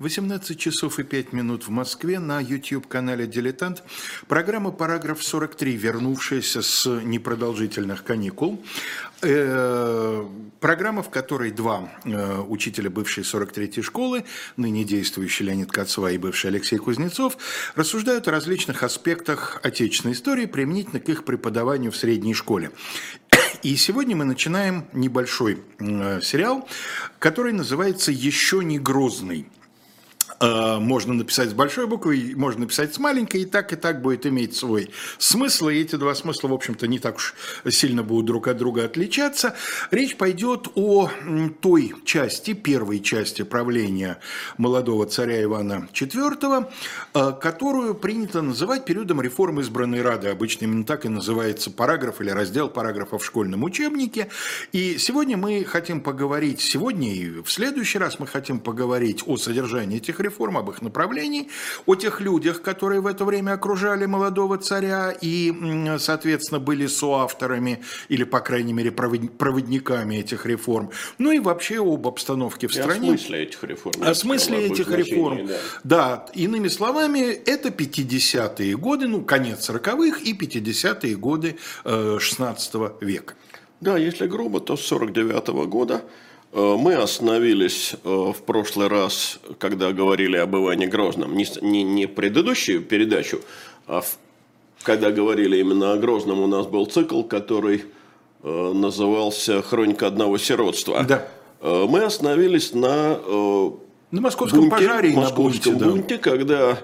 18 часов и 5 минут в Москве на YouTube-канале «Дилетант». Программа «Параграф 43», вернувшаяся с непродолжительных каникул. Э, программа, в которой два э, учителя бывшей 43-й школы, ныне действующий Леонид Кацва и бывший Алексей Кузнецов, рассуждают о различных аспектах отечественной истории применительно к их преподаванию в средней школе. И сегодня мы начинаем небольшой э, сериал, который называется «Еще не Грозный». Э, можно написать с большой буквы, можно написать с маленькой, и так и так будет иметь свой смысл, и эти два смысла, в общем-то, не так уж сильно будут друг от друга отличаться. Речь пойдет о той части, первой части правления молодого царя Ивана IV, э, которую принято называть периодом реформ избранной Рады. Обычно именно так и называется параграф или раздел параграфа в школьном учебнике. И сегодня мы хотим поговорить, сегодня и в следующий раз мы хотим поговорить о содержании этих реформ, реформ, об их направлении, о тех людях, которые в это время окружали молодого царя и, соответственно, были соавторами или, по крайней мере, проводниками этих реформ. Ну и вообще об обстановке в и стране. О смысле этих реформ. О смысле этих реформ. Да. да, иными словами, это 50-е годы, ну, конец 40-х и 50-е годы 16 э, века. Да, если грубо, то с 49 -го года мы остановились э, в прошлый раз, когда говорили об Иване Грозном, не, не, не предыдущую передачу, а в, когда говорили именно о Грозном, у нас был цикл, который э, назывался «Хроника одного сиротства». Да. Мы остановились на, на московском бунте, пожаре московском на бунте, да. когда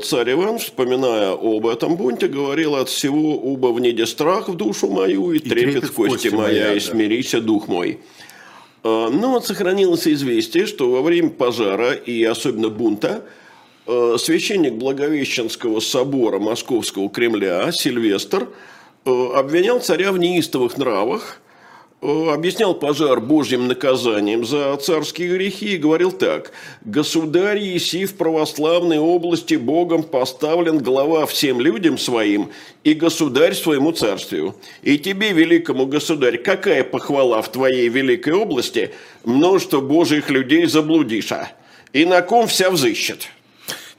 царь Иван, вспоминая об этом бунте, говорил от всего «Убо внеди страх в душу мою, и, и трепет, трепет в кости моя, моя и смирися дух мой». Э, но вот сохранилось известие, что во время пожара и особенно бунта э, священник Благовещенского собора Московского Кремля Сильвестр э, обвинял царя в неистовых нравах, объяснял пожар божьим наказанием за царские грехи и говорил так. «Государь Еси в православной области Богом поставлен глава всем людям своим и государь своему царствию. И тебе, великому государь, какая похвала в твоей великой области, множество божьих людей заблудиша, и на ком вся взыщет»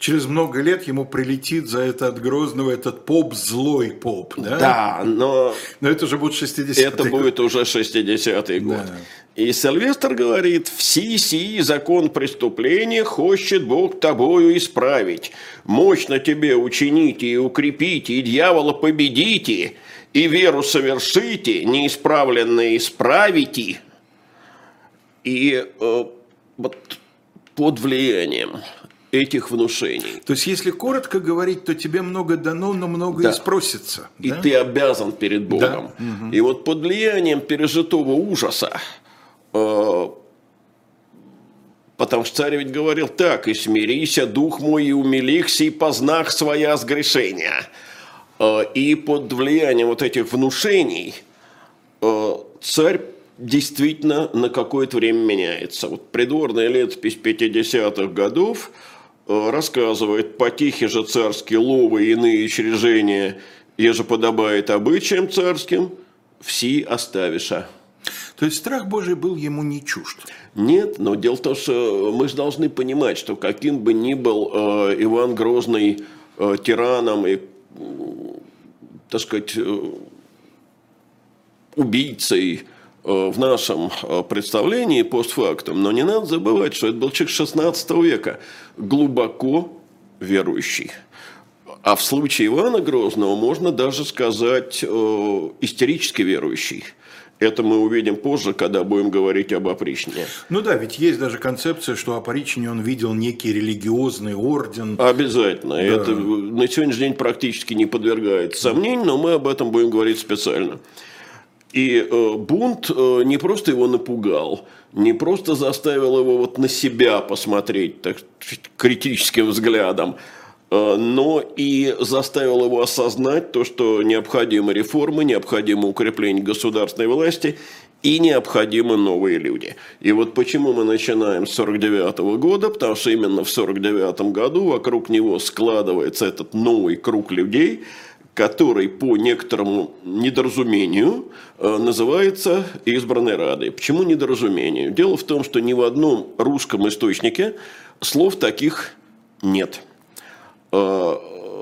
через много лет ему прилетит за это от Грозного этот поп, злой поп, да? Да, но... Но это уже будет 60-й Это год. будет уже 60-й год. Да. И Сильвестр говорит, «Все сии закон преступления хочет Бог тобою исправить. Мощно тебе учините и укрепите, и дьявола победите, и веру совершите, неисправленное исправите». И э, вот под влиянием этих внушений. То есть, если коротко говорить, то тебе много дано, но много да. и спросится. И да? ты обязан перед Богом. Да. Угу. И вот под влиянием пережитого ужаса, э, потому что царь ведь говорил так, «И смирися, дух мой, и умилихся, и познах своя сгрешения». Э, и под влиянием вот этих внушений э, царь действительно на какое-то время меняется. Вот придворная летопись 50-х годов – рассказывает, потихи же царские ловы и иные учреждения, еже подобает обычаям царским, все оставиша. То есть страх Божий был ему не чужд? Нет, но дело в том, что мы же должны понимать, что каким бы ни был э, Иван Грозный э, тираном и, так сказать, э, убийцей, Э, в нашем э, представлении постфактум, но не надо забывать, что это был человек 16 века, глубоко верующий. А в случае Ивана Грозного можно даже сказать э, истерически верующий. Это мы увидим позже, когда будем говорить об опричнине. Ну да, ведь есть даже концепция, что опричнине он видел некий религиозный орден. Обязательно. Да. Это на сегодняшний день практически не подвергается сомнению, но мы об этом будем говорить специально. И э, бунт э, не просто его напугал, не просто заставил его вот на себя посмотреть так, критическим взглядом, э, но и заставил его осознать то, что необходимы реформы, необходимо укрепление государственной власти и необходимы новые люди. И вот почему мы начинаем с 49 года, потому что именно в 49 году вокруг него складывается этот новый круг людей – который по некоторому недоразумению э, называется избранной Радой. Почему недоразумению? Дело в том, что ни в одном русском источнике слов таких нет. Э,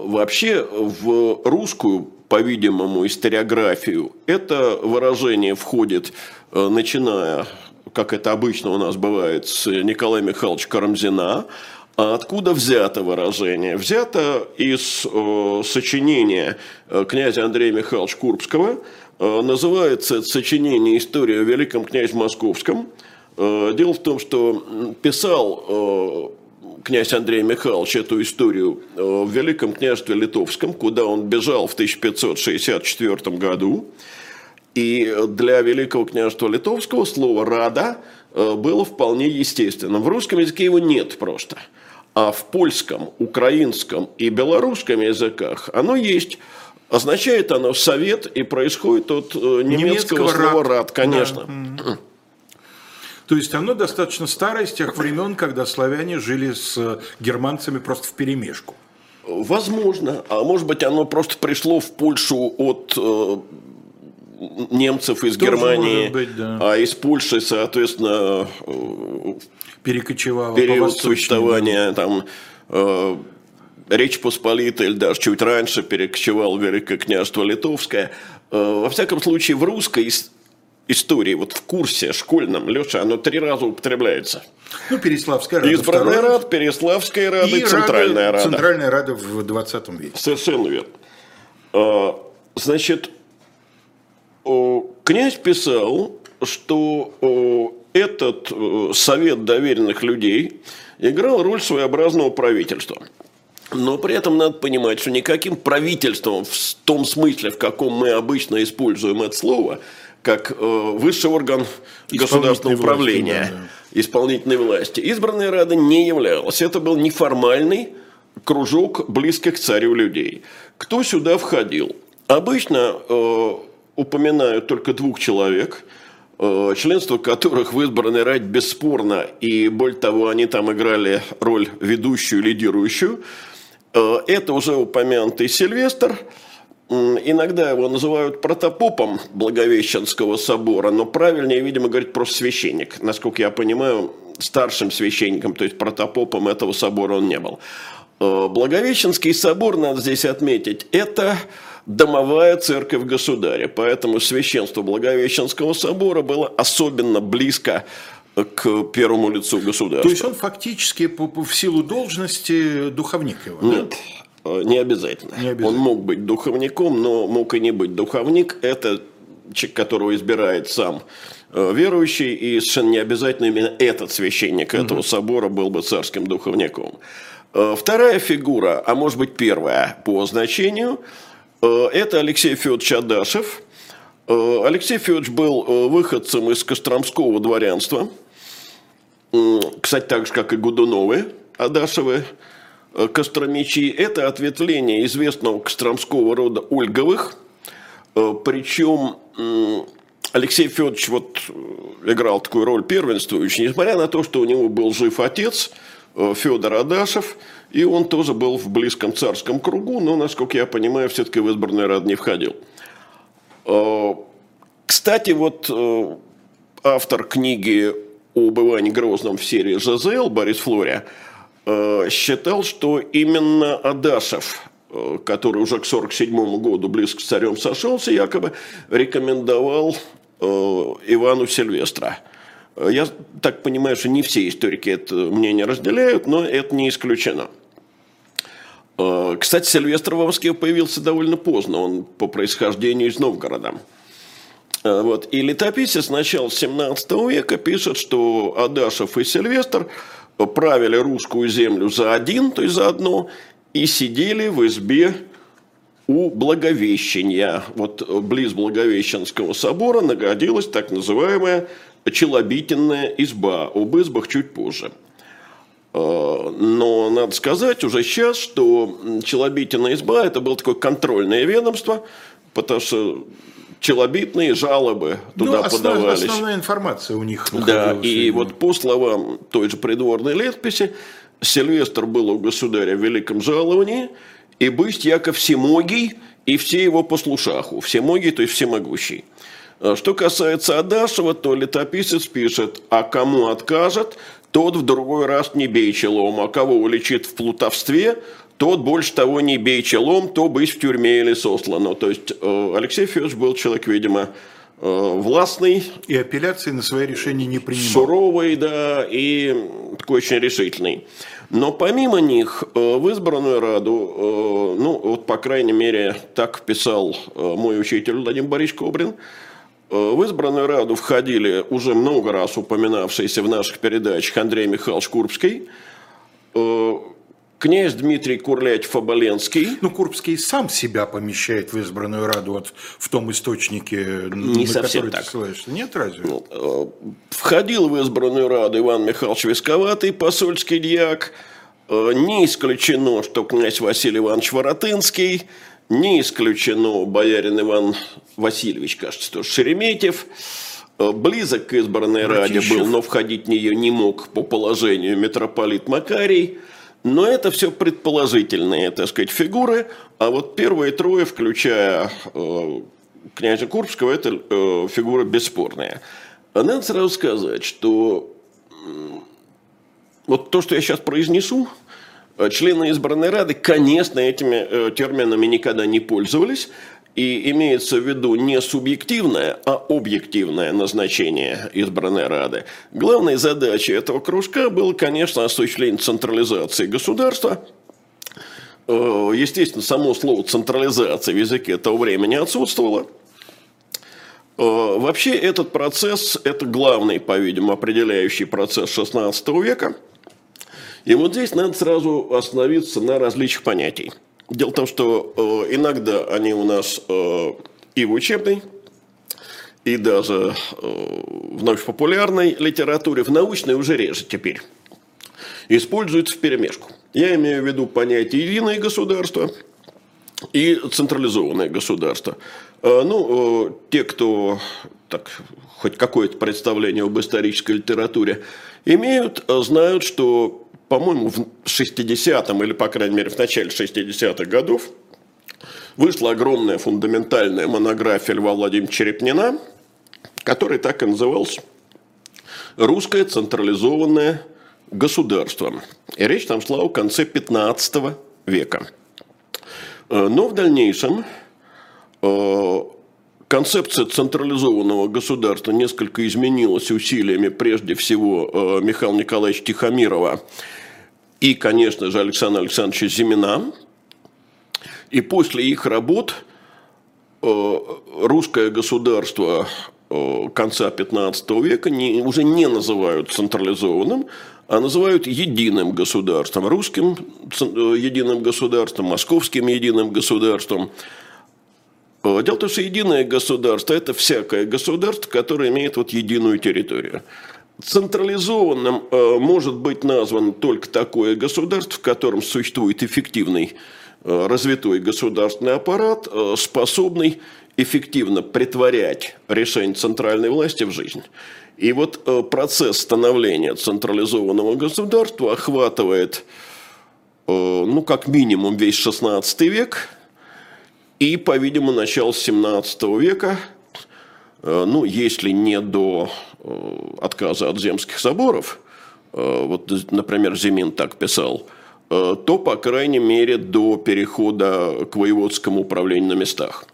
вообще в русскую, по-видимому, историографию это выражение входит, э, начиная, как это обычно у нас бывает, с Николая Михайловича Карамзина, а откуда взято выражение? Взято из э, сочинения э, князя Андрея Михайловича Курбского. Э, называется это сочинение «История о великом князе Московском». Э, дело в том, что писал э, князь Андрей Михайлович эту историю э, в Великом княжестве Литовском, куда он бежал в 1564 году. И для Великого княжества Литовского слово «рада» э, было вполне естественным. В русском языке его нет просто – а в польском, украинском и белорусском языках оно есть. Означает оно совет и происходит от э, немецкого, немецкого слова рад, конечно. Да. То есть оно достаточно старое с тех времен, когда славяне жили с германцами просто в перемешку. Возможно. А может быть, оно просто пришло в Польшу от э, немцев из Тоже Германии, быть, да. а из Польши, соответственно, э, перекочевало период существования там э, Речь Посполитая, или даже чуть раньше перекочевал Великое княжество Литовское. Э, во всяком случае, в русской истории, вот в курсе школьном, Леша, оно три раза употребляется. Ну, Переславская рада. Избранная рада, Переславская рада и, Центральная рада. Центральная рада в 20 веке. Совершенно верно. Значит, князь писал, что этот э, совет доверенных людей играл роль своеобразного правительства. Но при этом надо понимать, что никаким правительством в том смысле, в каком мы обычно используем это слово, как э, высший орган государственного управления, власти, да. исполнительной власти, избранная Рада не являлась. Это был неформальный кружок близких к царю людей. Кто сюда входил? Обычно упоминают только двух человек – Э, членство которых в избранной Раде бесспорно, и более того, они там играли роль ведущую, лидирующую. Э, это уже упомянутый Сильвестр, Иногда его называют протопопом Благовещенского собора, но правильнее, видимо, говорить просто священник. Насколько я понимаю, старшим священником, то есть протопопом этого собора он не был. Э, Благовещенский собор, надо здесь отметить, это домовая церковь государя. Поэтому священство Благовещенского собора было особенно близко к первому лицу государства. То есть он фактически по, по, в силу должности духовник его? Нет, да? не, обязательно. не обязательно. Он мог быть духовником, но мог и не быть духовник. Это человек, которого избирает сам э, верующий, и совершенно не обязательно именно этот священник этого угу. собора был бы царским духовником. Э, вторая фигура, а может быть первая по значению – Э, это Алексей Федорович Адашев. Э, Алексей Федорович был э, выходцем из Костромского дворянства. Кстати, так же, как и Гудуновы Адашевы. Костромичи – это ответвление известного костромского рода Ольговых. Причем Алексей Федорович вот играл такую роль первенствующей, несмотря на то, что у него был жив отец Федор Адашев – и он тоже был в близком царском кругу, но, насколько я понимаю, все-таки в избранный рад не входил. А, кстати, вот э, автор книги об Иване Грозном в серии «ЖЗЛ» Борис Флоря э, считал, что именно Адашев, э, который уже к 1947 году близко с царем сошелся, якобы рекомендовал Ивану Сильвестра – я так понимаю, что не все историки это мнение разделяют, но это не исключено. Э, кстати, Сильвестр в Москве появился довольно поздно, он по происхождению из Новгорода. Э, вот. И летописец начала 17 века пишет, что Адашев и Сильвестр правили русскую землю за один, то есть за одно, и сидели в избе у Благовещения. Вот близ Благовещенского собора нагодилась так называемая Челобитинная изба. Об избах чуть позже – Э, но надо сказать уже сейчас, что Челобитина изба – это было такое контрольное ведомство, потому что челобитные жалобы туда ну, основ, подавались. Основная информация у них Да, и вот по словам той же придворной летописи, Сильвестр был у государя в великом жаловании, и бысть яко всемогий и все его послушаху, всемогий, то есть всемогущий. А что касается Адашева, то летописец пишет, а кому откажет, тот в другой раз не бей челом, а кого уличит в плутовстве, тот больше того не бей челом, то быть в тюрьме или сослано. То есть э, Алексей Федорович был человек, видимо, э, властный. И апелляции на свои решения не принимал. Суровый, да, и такой очень решительный. Но помимо них э, в избранную Раду, ну вот по крайней мере так писал мой учитель Владимир Борисович Кобрин, в избранную Раду входили уже много раз упоминавшийся в наших передачах Андрей Михайлович Курбский, князь Дмитрий Курлять-Фаболенский. Ну, Курбский сам себя помещает в избранную Раду вот в том источнике, Не на совсем который так. ты ссылаешься. Нет, разве? Ну, э, входил в избранную Раду Иван Михайлович Висковатый, посольский дьяк. Э, не исключено, что князь Василий Иванович Воротынский. Не исключено боярин Иван Васильевич, кажется, тоже Шереметьев. Э, близок к избранной Раде был, но входить в нее не мог по положению митрополит Макарий – но это все предположительные, так сказать, фигуры, а вот первые трое, включая э, князя Курбского, это э, фигура бесспорная. А надо сразу сказать, что э, вот то, что я сейчас произнесу, члены избранной Рады, конечно, этими э, терминами никогда не пользовались, и имеется в виду не субъективное, а объективное назначение избранной Рады. Главной задачей этого кружка было, конечно, осуществление централизации государства. Э, естественно, само слово «централизация» в языке того времени отсутствовало. Э, вообще этот процесс – это главный, по-видимому, определяющий процесс XVI века. И вот здесь надо сразу остановиться на различиях понятий – Дело в том, что э, иногда они у нас э, и в учебной, и даже э, в научно-популярной литературе, в научной уже реже теперь, используются в перемешку. Я имею в виду понятие единое государство и централизованное государство. Э, ну, э, те, кто так, хоть какое-то представление об исторической литературе имеют, знают, что по-моему, в 60-м или, по крайней мере, в начале 60-х годов вышла огромная фундаментальная монография Льва Владимировича Черепнина, которая так и называлась «Русское централизованное государство». И речь там шла о конце 15 века. Э, но в дальнейшем э, концепция централизованного государства несколько изменилась усилиями прежде всего э, Михаила Николаевича Тихомирова и, конечно же, Александра Александровича Зимина. И после их работ э, русское государство э, конца 15 века не, уже не называют централизованным, а называют единым государством, русским э, единым государством, московским единым государством. Дело в том, что единое государство – это всякое государство, которое имеет вот единую территорию. Централизованным э, может быть названо только такое государство, в котором существует эффективный э, развитой государственный аппарат, э, способный эффективно притворять решения центральной власти в жизнь. И вот процесс становления централизованного государства охватывает, ну, как минимум, весь XVI век и, по-видимому, начало XVII века, ну, если не до отказа от земских соборов, э, вот, например, Зимин так писал, э, то, по крайней мере, до перехода к воеводскому управлению на местах.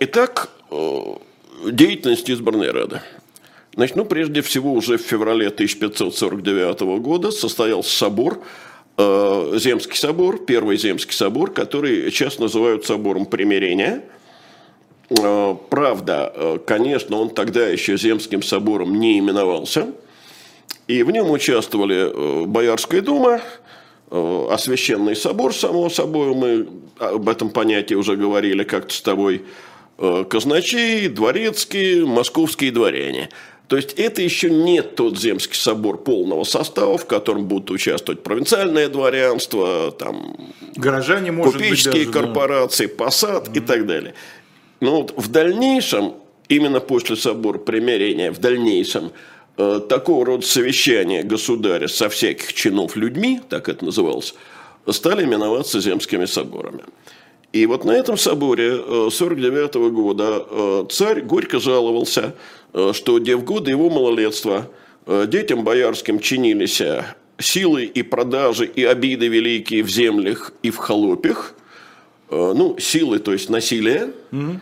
Итак, деятельность избранной Рады. Значит, ну, прежде всего, уже в феврале 1549 года состоялся собор, Земский собор, Первый Земский собор, который часто называют собором примирения – Э, правда, э, конечно, он тогда еще Земским собором не именовался. И в нем участвовали э, Боярская дума, а Священный собор, само собой, мы об этом понятии уже говорили как-то с тобой, казначей, дворецкие, московские дворяне. То есть это еще не тот Земский собор полного состава, в котором будут участвовать провинциальное дворянство, там, Горожане, может купеческие быть, даже, корпорации, да. посад mm-hmm. и так далее. Но вот в дальнейшем, именно после собора примирения, в дальнейшем, э, такого рода совещания государя со всяких чинов людьми, так это называлось, стали именоваться земскими соборами. И вот на этом соборе 49 -го года царь горько жаловался, что где в годы его малолетства детям боярским чинились силы и продажи и обиды великие в землях и в холопях, ну, силы, то есть насилие, угу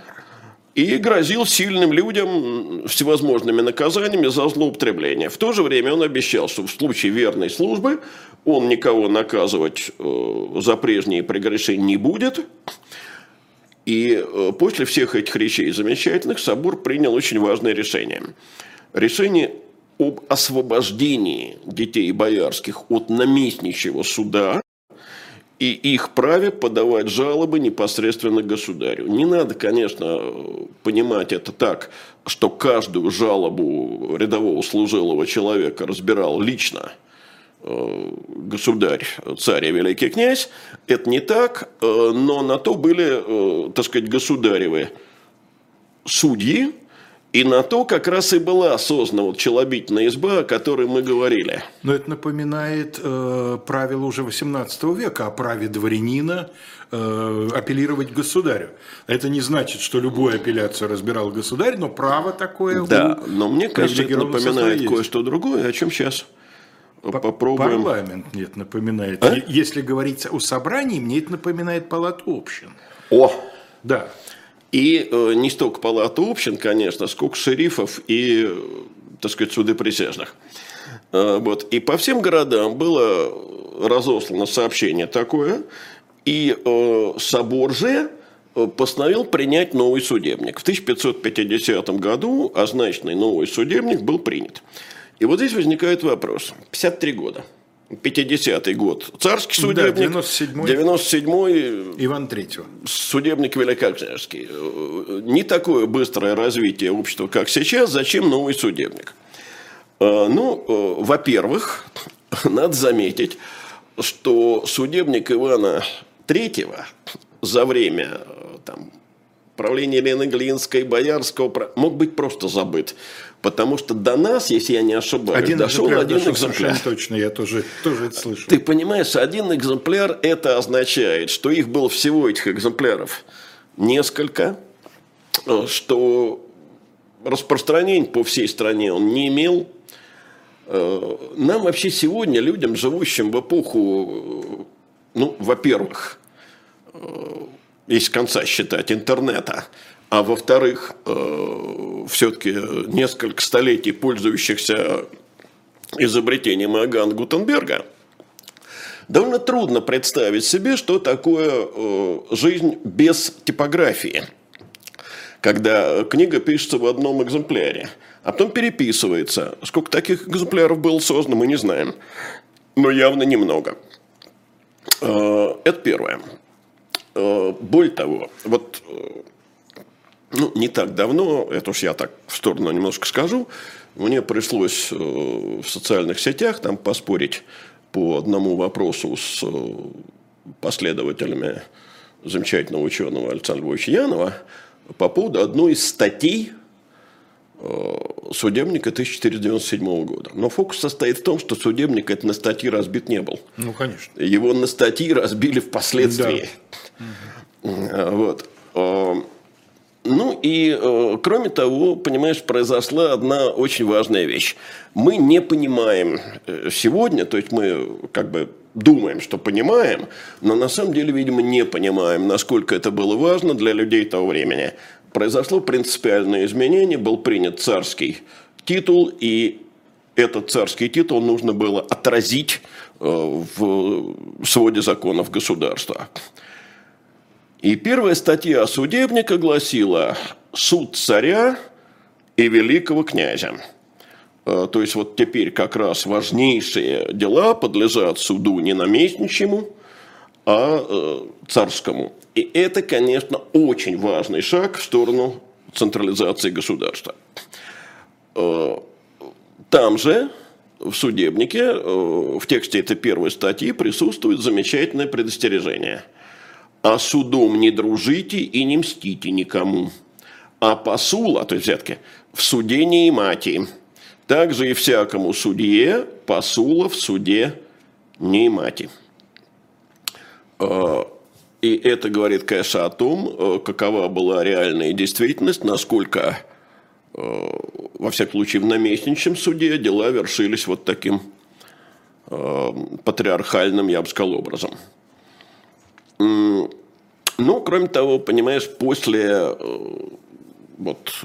и грозил сильным людям всевозможными наказаниями за злоупотребление. В то же время он обещал, что в случае верной службы он никого наказывать э, за прежние прегрешения не будет. И э, после всех этих речей замечательных собор принял очень важное решение. Решение об освобождении детей боярских от наместничьего суда и их праве подавать жалобы непосредственно государю. Не надо, конечно, понимать это так, что каждую жалобу рядового служилого человека разбирал лично э, государь, царь и великий князь. Это не так, э, но на то были, э, так сказать, государевы судьи, и на то как раз и была создана вот челобитная изба, о которой мы говорили. Но это напоминает э, правило уже 18 века о праве дворянина э, апеллировать государю. Это не значит, что любую апелляцию разбирал государь, но право такое Да, у но мне кажется, это напоминает кое-что другое, о чем сейчас попробуем. Парламент нет, напоминает. А? Если говорить о собрании, мне это напоминает палату общин. О! Да. И э, не столько палата общин, конечно, сколько шерифов и, так сказать, суды присяжных. Э, вот. И по всем городам было разослано сообщение такое, и э, собор же э, постановил принять новый судебник. В 1550 году означенный новый судебник был принят. И вот здесь возникает вопрос. 53 года – 50-й год. Царский судебник. Да, 97-й. 97-й. Иван Третьего. Судебник Великокняжский. Не такое быстрое развитие общества, как сейчас. Зачем новый судебник? А, ну, э, во-первых, надо заметить, что судебник Ивана Третьего за время там, правления Елены Глинской, Боярского, мог быть просто забыт. Потому что до нас, если я не ошибаюсь, один дошел экземпляр, один дошел экземпляр. точно, я тоже, тоже это слышал. Ты понимаешь, один экземпляр, это означает, что их было всего, этих экземпляров, несколько, что распространение по всей стране он не имел. Нам вообще сегодня, людям, живущим в эпоху, ну, во-первых, из конца считать интернета, а во-вторых, э, все-таки несколько столетий пользующихся изобретением Иоганна Гутенберга, довольно трудно представить себе, что такое э, жизнь без типографии, когда книга пишется в одном экземпляре, а потом переписывается. Сколько таких экземпляров было создано, мы не знаем, но явно немного. Э, это первое. Более того, вот ну, не так давно, это уж я так в сторону немножко скажу, мне пришлось э, в социальных сетях там поспорить по одному вопросу с э, последователями замечательного ученого Александра Львовича Янова по поводу одной из статей э, судебника 1497 года. Но фокус состоит в том, что судебник это на статьи разбит не был. Ну, конечно. Его на статьи разбили впоследствии. Да. Вот. Ну и, э, кроме того, понимаешь, произошла одна очень важная вещь. Мы не понимаем э, сегодня, то есть мы как бы думаем, что понимаем, но на самом деле, видимо, не понимаем, насколько это было важно для людей того времени. Произошло принципиальное изменение, был принят царский титул, и этот царский титул нужно было отразить э, в своде законов государства. И первая статья судебника гласила «Суд царя и великого князя». Э, то есть вот теперь как раз важнейшие дела подлежат суду не наместничьему, а э, царскому. И это, конечно, очень важный шаг в сторону централизации государства. Э, там же, в судебнике, в тексте этой первой статьи присутствует замечательное предостережение – а судом не дружите и не мстите никому. А посула, то есть взятки, в суде не имати. Также и всякому судье посула в суде не имати. А, И это говорит, конечно, о том, какова была реальная действительность, насколько, во всяком случае, в наместничьем суде дела вершились вот таким патриархальным, я бы сказал, образом. Ну, кроме того, понимаешь, после вот,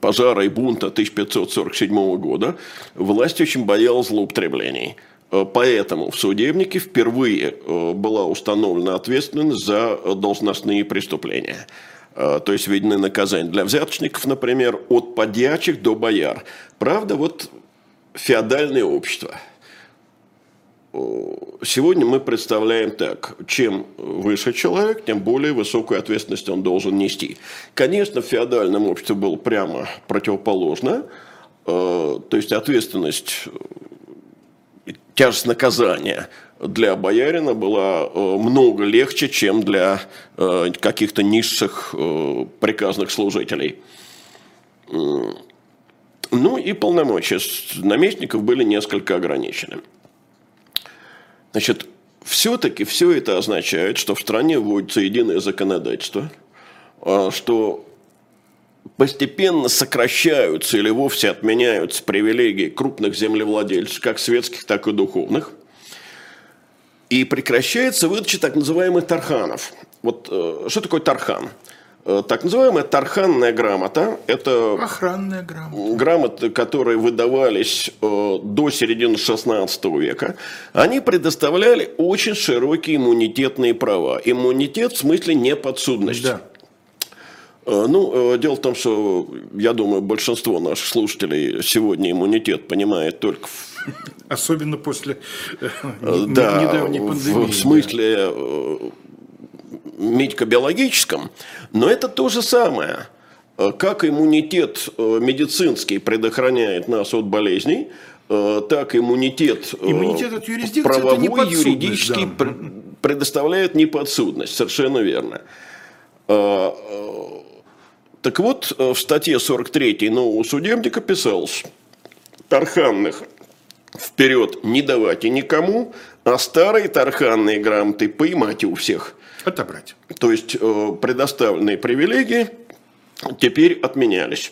пожара и бунта 1547 года власть очень боялась злоупотреблений. Э, поэтому в судебнике впервые э, была установлена ответственность за должностные преступления. Э, то есть введены наказания для взяточников, например, от подьячих до бояр. Правда, вот феодальное общество – Сегодня мы представляем так, чем выше человек, тем более высокую ответственность он должен нести. Конечно, в феодальном обществе было прямо противоположно, э, то есть ответственность, э, тяжесть наказания для боярина была э, много легче, чем для каких-то низших приказных служителей. Ну и полномочия наместников были несколько ограничены. Значит, все-таки все это означает, что в стране вводится единое законодательство, а, что постепенно сокращаются или вовсе отменяются привилегии крупных землевладельцев, как светских, так и духовных. И прекращается выдача так называемых тарханов. Вот э, что такое тархан? Э, так называемая тарханная грамота – это охранная грамота. грамоты, которые выдавались э, до середины XVI века. Они предоставляли очень широкие иммунитетные права. Иммунитет в смысле неподсудность. Да. Э, ну, дело в том, что, я думаю, большинство наших слушателей сегодня иммунитет понимает только в Особенно после да, недавней пандемии. В смысле да медико-биологическом, но это то же самое. Э, как иммунитет э, медицинский предохраняет нас от болезней, э, так иммунитет, иммунитет от юрисдикции правовой, юридический да. предоставляет неподсудность. Совершенно верно. Так вот, в статье 43 нового судебника писалось, Тарханных вперед не давать и никому, а старые тарханные грамоты поймать у всех – Отобрать. То есть э, предоставленные привилегии теперь отменялись.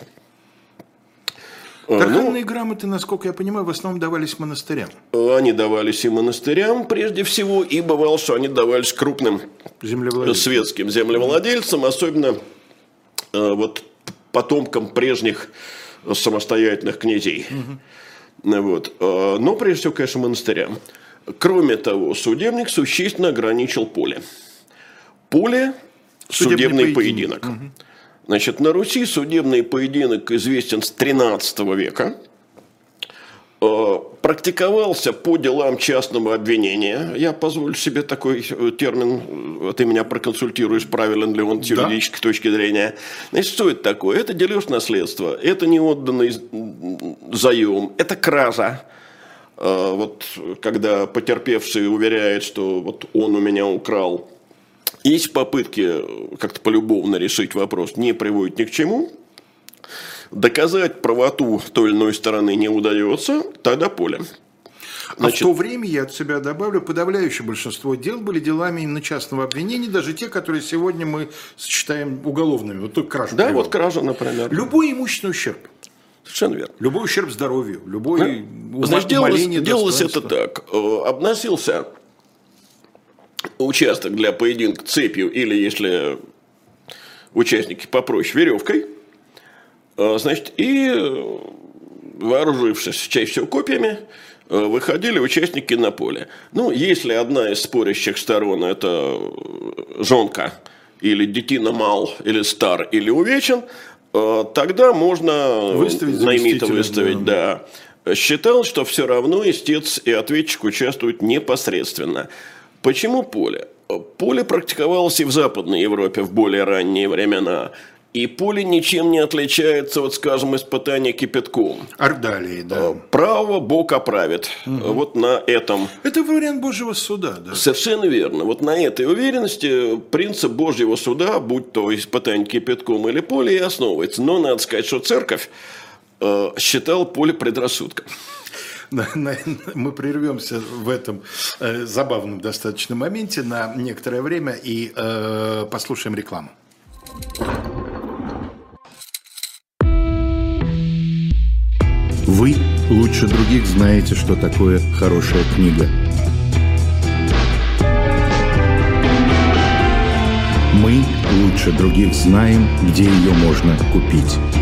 Э, Тарханные ну, грамоты, насколько я понимаю, в основном давались монастырям. Э, они давались и монастырям прежде всего, и бывало, что они давались крупным светским землевладельцам, особенно вот потомкам прежних самостоятельных князей. Угу. Вот. Но прежде всего, конечно, монастырям. Кроме того, судебник существенно ограничил поле поле судебный, судебный поединок. поединок. Угу. Значит, на Руси судебный поединок известен с 13 века. Э, практиковался по делам частного обвинения. Я позволю себе такой э, термин, э, ты меня проконсультируешь, правилен ли он с юридической да. точки зрения. Значит, что это такое? Это дележ наследства, это неотданный заем, это кража. Вот когда потерпевший уверяет, что вот он у меня украл если попытки как-то полюбовно решить вопрос не приводят ни к чему, доказать правоту той или иной стороны не удается, тогда поле. Значит, а в то время, я от себя добавлю, подавляющее большинство дел были делами именно частного обвинения, даже те, которые сегодня мы сочетаем уголовными. Вот только кражу. Да, привел. вот кража, например. Любой имущественный ущерб. Совершенно верно. Любой ущерб здоровью, любой да? Значит, делалось, делалось это так. Э, обносился участок для поединка цепью или, если участники попроще, веревкой. А, значит, и вооружившись чаще всего копьями, а, выходили участники на поле. Ну, если одна из спорящих сторон – это жонка, или детина мал, или стар, или увечен, тогда можно выставить наймита выставить, да. да. Считал, что все равно истец и ответчик участвуют непосредственно. Почему поле? Поле практиковалось и в Западной Европе в более ранние времена. И поле ничем не отличается от, скажем, испытания кипятком. Ордалии, да. Э, право Бог оправит. Угу. Вот на этом. Это вариант Божьего суда, да. Совершенно верно. Вот на этой уверенности принцип Божьего суда, будь то испытание кипятком или поле, и основывается. Но надо сказать, что церковь э, считала поле предрассудком. Мы прервемся в этом э, забавном достаточно моменте на некоторое время и э, послушаем рекламу. Вы лучше других знаете, что такое хорошая книга. Мы лучше других знаем, где ее можно купить.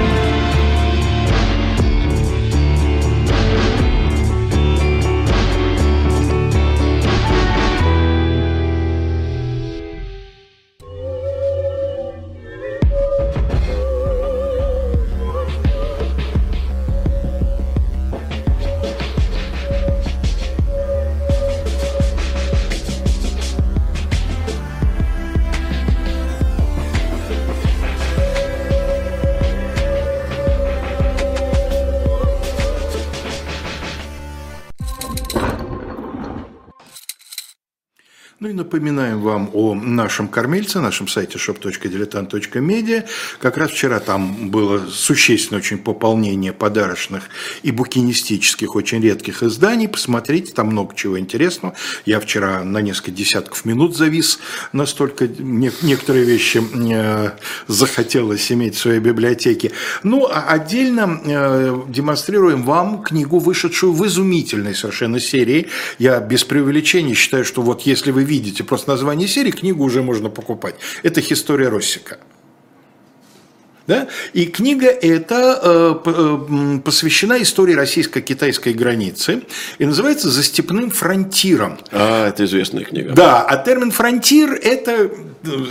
Напоминаем вам о нашем кормильце, нашем сайте shop.diletant.media. Как раз вчера там было существенное очень пополнение подарочных и букинистических, очень редких изданий. Посмотрите, там много чего интересного. Я вчера на несколько десятков минут завис, настолько некоторые вещи э, захотелось иметь в своей библиотеке. Ну, а отдельно э, демонстрируем вам книгу, вышедшую в изумительной совершенно серии. Я без преувеличения считаю, что вот если вы видите просто название серии, книгу уже можно покупать. Это «История Россика». Да? И книга эта э, э, посвящена истории российско-китайской границы и называется «За степным фронтиром». А, это известная книга. Да, а термин «фронтир» – это э,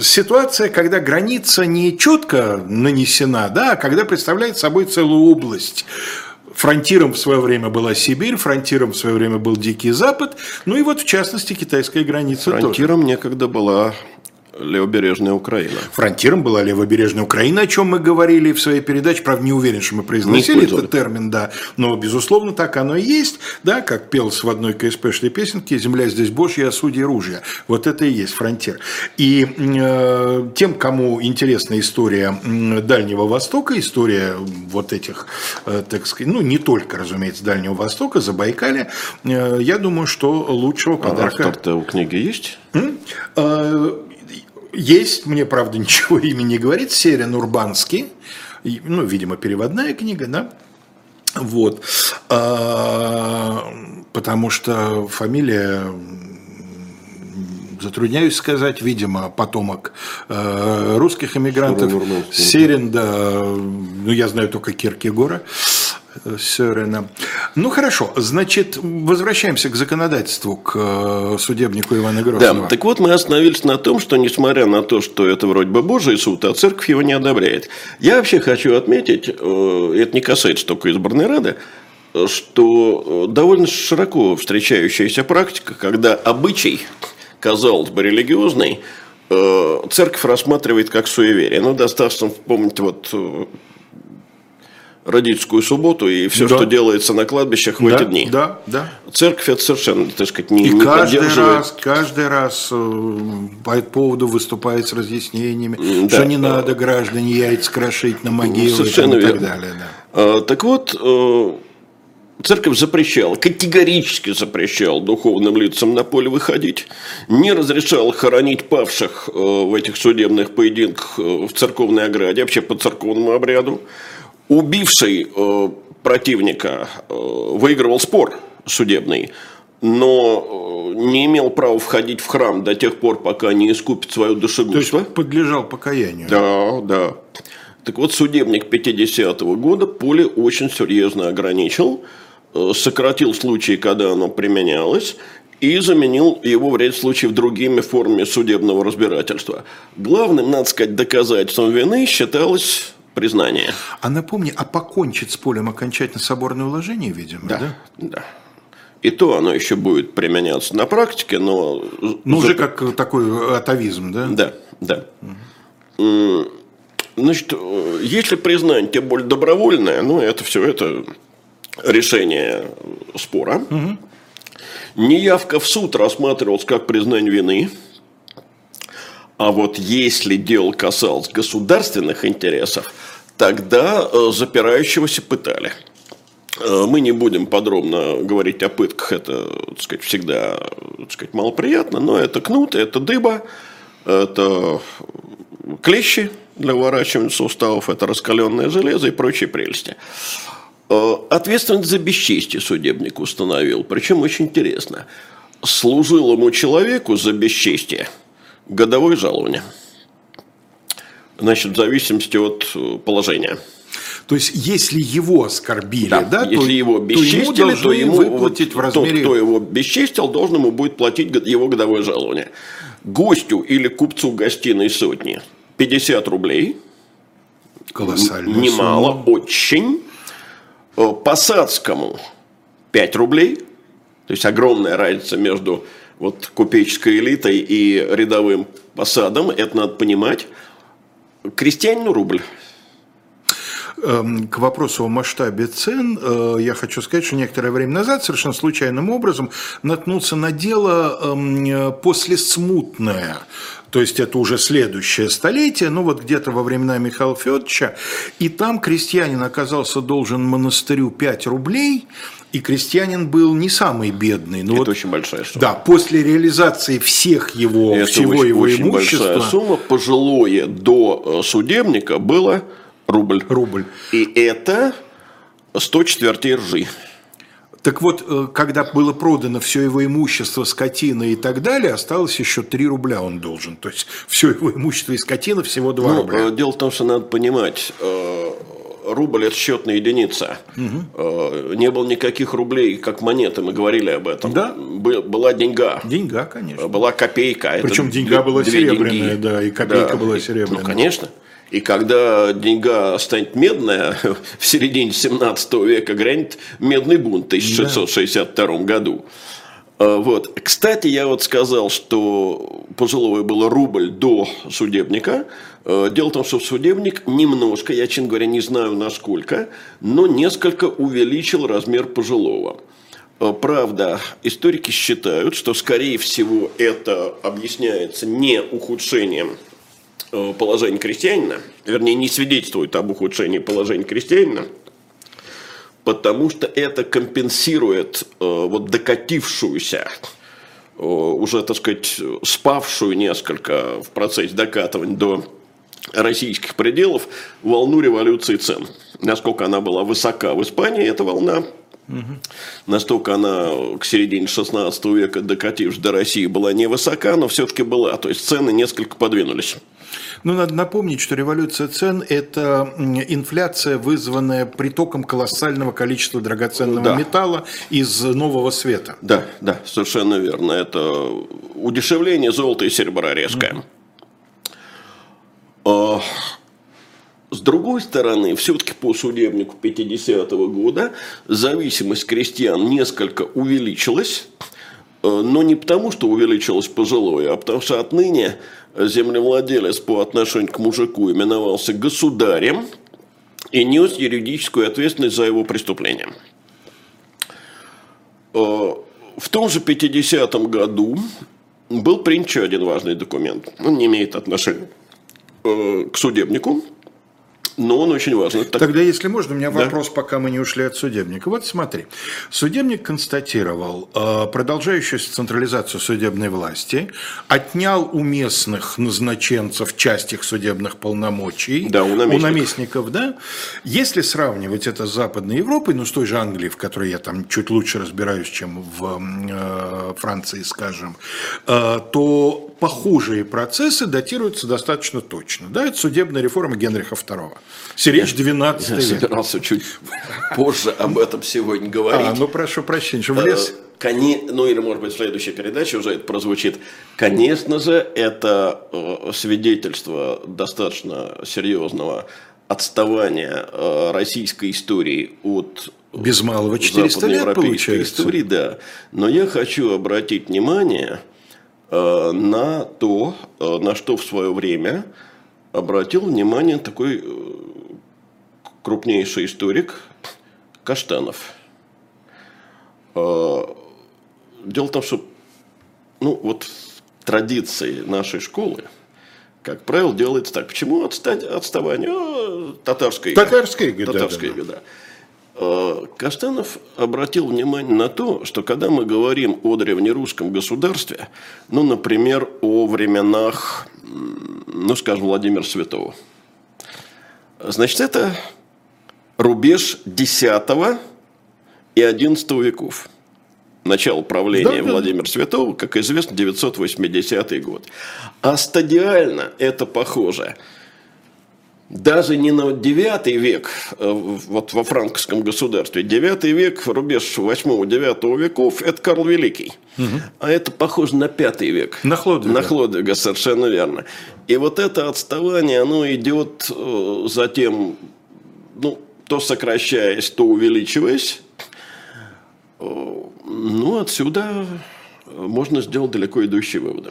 ситуация, когда граница не четко нанесена, да, а когда представляет собой целую область. Фронтиром в свое время была Сибирь, фронтиром в свое время был Дикий Запад, ну и вот в частности китайская граница Фронтиром тоже. некогда была Левобережная Украина. Фронтиром была левобережная Украина, о чем мы говорили в своей передаче. Правда, не уверен, что мы произносили этот термин, да. Но, безусловно, так оно и есть. Да, как пелось в одной КСПшной песенке «Земля здесь Божья, а судьи ружья». Вот это и есть фронтир. И э, тем, кому интересна история Дальнего Востока, история вот этих, э, так сказать, ну, не только, разумеется, Дальнего Востока, Забайкалья, э, я думаю, что лучшего подарка... А автор-то у книги есть? Э, есть, мне, правда, ничего имени не говорит, Серин Урбанский, ну, видимо, переводная книга, да, вот, а, потому что фамилия затрудняюсь сказать, видимо, потомок э, русских эмигрантов. Серин, да, ну я знаю только Киркегора. Сёрена. Ну хорошо, значит, возвращаемся к законодательству, к э, судебнику Ивана Грозного. Да, так вот мы остановились на том, что несмотря на то, что это вроде бы Божий суд, а церковь его не одобряет. Я вообще хочу отметить, э, это не касается только избранной Рады, что э, довольно широко встречающаяся практика, когда обычай, казалось бы, религиозный, церковь рассматривает как суеверие. Ну, достаточно вспомнить вот родительскую субботу и все, да. что делается на кладбищах в да, эти дни. Да, да. Церковь это совершенно, так сказать, не, и не каждый раз, каждый раз э, по этому поводу выступает с разъяснениями, да. что не надо граждане яйца крошить на могилы совершенно и, так далее. Да. А, так вот, э, Церковь запрещала, категорически запрещала духовным лицам на поле выходить, не разрешала хоронить павших э, в этих судебных поединках в церковной ограде, вообще по церковному обряду убивший э, противника э, выигрывал спор судебный, но э, не имел права входить в храм до тех пор, пока не искупит свое душегубство. То есть подлежал покаянию. Да, да. Так вот, судебник 50-го года поле очень серьезно ограничил, сократил случаи, когда оно применялось, и заменил его в ряде случаев другими формами судебного разбирательства. Главным, надо сказать, доказательством вины считалось признание. А напомни, а покончить с полем окончательно соборное уложение, видимо, да? Да, да. И то оно еще будет применяться на практике, но... Ну, уже как такой атовизм, да? Да, да. Угу. Значит, если признание тем более добровольное, ну, это все это решение спора. Угу. Неявка в суд рассматривалась как признание вины. А вот если дело касалось государственных интересов, тогда э, запирающегося пытали. Э, мы не будем подробно говорить о пытках, это так сказать, всегда так сказать, малоприятно, но это кнут, это дыба, это клещи для выворачивания суставов, это раскаленное железо и прочие прелести. Э, ответственность за бесчестие судебник установил, причем очень интересно. Служилому человеку за бесчестие годовое жалование. Значит, в зависимости от э, положения. То есть, если его оскорбили, да, да если то, его бесчестили, то ему, то ему выплатить в размере... Тот, кто его бесчестил, должен ему будет платить его годовое жалование. Гостю или купцу гостиной сотни 50 рублей. Колоссально. Немало, сумма. очень. Э, посадскому 5 рублей. То есть огромная разница между вот, купеческой элитой и рядовым посадом. Это надо понимать. Крестьянину рубль. Эм, к вопросу о масштабе цен, э, я хочу сказать, что некоторое время назад совершенно случайным образом наткнулся на дело эм, после смутное то есть это уже следующее столетие, ну вот где-то во времена Михаила Федоровича, и там крестьянин оказался должен монастырю 5 рублей, и крестьянин был не самый бедный. Но это вот, очень большая сумма. Да, после реализации всех его, это всего очень, его очень имущества. большая сумма, пожилое до э, судебника было рубль. Рубль. И это 100 четвертей ржи. Так вот, э, когда было продано все его имущество, скотина и так далее, осталось еще 3 рубля он должен. То есть, все его имущество и скотина всего 2 ну, рубля. Э, дело в том, что надо понимать, рубль – это счетная единица. Угу. Не было никаких рублей, как монеты, мы говорили об этом. Да. Была деньга. Деньга, конечно. Была копейка. Причем деньга была серебряная, деньги. да, и копейка да. была серебряная. Ну, конечно. И когда деньга станет медная, в середине 17 века грянет медный бунт в 1662 да. году. А, вот. Кстати, я вот сказал, что пожилое было рубль до судебника. А, дело в том, что судебник немножко, я, честно говоря, не знаю насколько, но несколько увеличил размер пожилого. А, правда, историки считают, что, скорее всего, это объясняется не ухудшением Э, положение крестьянина, вернее, не свидетельствует об ухудшении положения крестьянина, потому что это компенсирует э, вот докатившуюся, э, уже, так сказать, спавшую несколько в процессе докатывания до российских пределов волну революции цен. Насколько она была высока в Испании, эта волна, угу. настолько она к середине 16 века, докатившись до России, была невысока, но все-таки была. То есть цены несколько подвинулись. Ну, надо напомнить, что революция цен – это инфляция, вызванная притоком колоссального количества драгоценного да. металла из нового света. Да, да, совершенно верно. Это удешевление золота и серебра резкое. Mm-hmm. С другой стороны, все-таки по судебнику 50-го года зависимость крестьян несколько увеличилась, э, но не потому, что увеличилось пожилое, а потому что отныне землевладелец по отношению к мужику именовался государем и нес юридическую ответственность за его преступление. Э, в том же 50-м году был принят еще один важный документ. Он не имеет отношения к судебнику, но он очень важен. Тогда, если можно, у меня да? вопрос, пока мы не ушли от судебника. Вот смотри, судебник констатировал э, продолжающуюся централизацию судебной власти, отнял у местных назначенцев часть их судебных полномочий, да, у, наместников. у наместников, да. Если сравнивать это с Западной Европой, ну, с той же Англией, в которой я там чуть лучше разбираюсь, чем в э, Франции, скажем, э, то похожие процессы датируются достаточно точно. Да, это судебная реформа Генриха II. Сиречь 12 век. Я собирался чуть позже об этом сегодня говорить. А, ну прошу прощения, что влез. Коне... Ну или, может быть, в следующей передаче уже это прозвучит. Конечно же, это э, свидетельство достаточно серьезного отставания э, российской истории от без малого 400 лет получается. истории, да. Но я хочу обратить внимание Э, на то, э, на что в свое время обратил внимание такой э, крупнейший историк Каштанов. дело в том, что ну, вот традиции нашей школы, как правило, делается так. Почему отстать, отставание? О, татарская ига. Татарская ига, Татарская ига, да. Э, Кастанов обратил внимание на то, что когда мы говорим о древнерусском государстве, ну, например, о временах, ну, скажем, Владимира Святого, значит, это рубеж X и XI веков. Начало правления да, Владимира да. Святого, как известно, 980 год. А стадиально это похоже – даже не на 9 век, э, вот во франкском государстве, 9 век, рубеж 8-9 веков, это Карл Великий. Угу. А это похоже на 5 век. На Хлодвига. На Хлодвига, совершенно верно. И вот это отставание, оно идет э, затем, ну, то сокращаясь, то увеличиваясь. Э, ну, отсюда можно сделать далеко идущие выводы.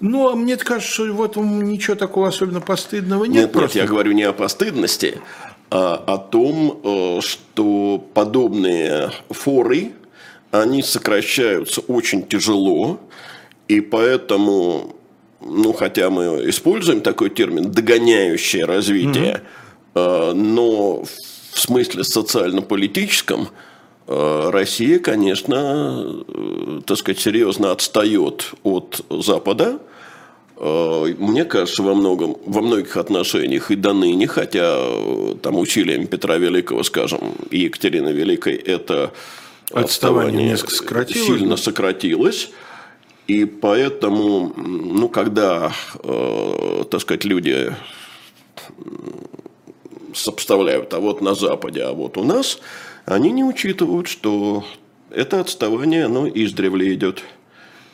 Ну, а мне кажется, что в этом ничего такого особенно постыдного нет. Нет, просто... нет, я говорю не о постыдности, а о том, э, что подобные форы, они сокращаются очень тяжело, и поэтому, ну, хотя мы используем такой термин «догоняющее развитие», угу. но в смысле социально-политическом – Россия, конечно, э, так сказать, серьезно отстает от Запада. Э, мне кажется, во, многом, во многих отношениях и до ныне, хотя там усилиями Петра Великого, скажем, и Екатерины Великой это отставание, отставание сократилось, сильно сократилось. И поэтому, ну, когда, э, так сказать, люди сопоставляют, а вот на Западе, а вот у нас – они не учитывают, что это отставание, оно издревле идет.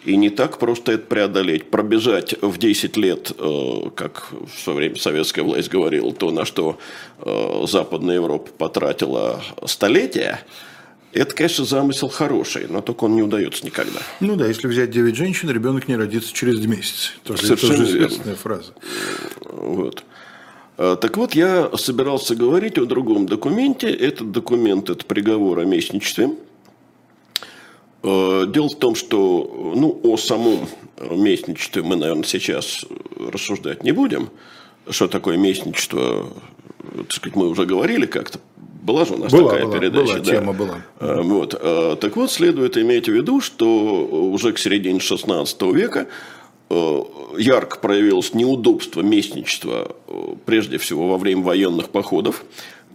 И не так просто это преодолеть. Пробежать в 10 лет, э, как в свое время советская власть говорила, то, на что э, Западная Европа потратила столетия, это, конечно, замысел хороший, но только он не удается никогда. Ну да, если взять 9 женщин, ребенок не родится через 2 месяца. Тоже, Совершенно верно. фраза. Вот. А, так вот, я собирался говорить о другом документе. Этот документ – это приговор о местничестве. А, дело в том, что ну, о самом местничестве мы, наверное, сейчас рассуждать не будем. Что такое местничество, так сказать, мы уже говорили как-то. Была же у нас была, такая была, передача. Была, да. тема была. А, вот. Так вот, следует иметь в виду, что уже к середине XVI века Э, ярко проявилось неудобство местничества, э, прежде всего во время военных походов,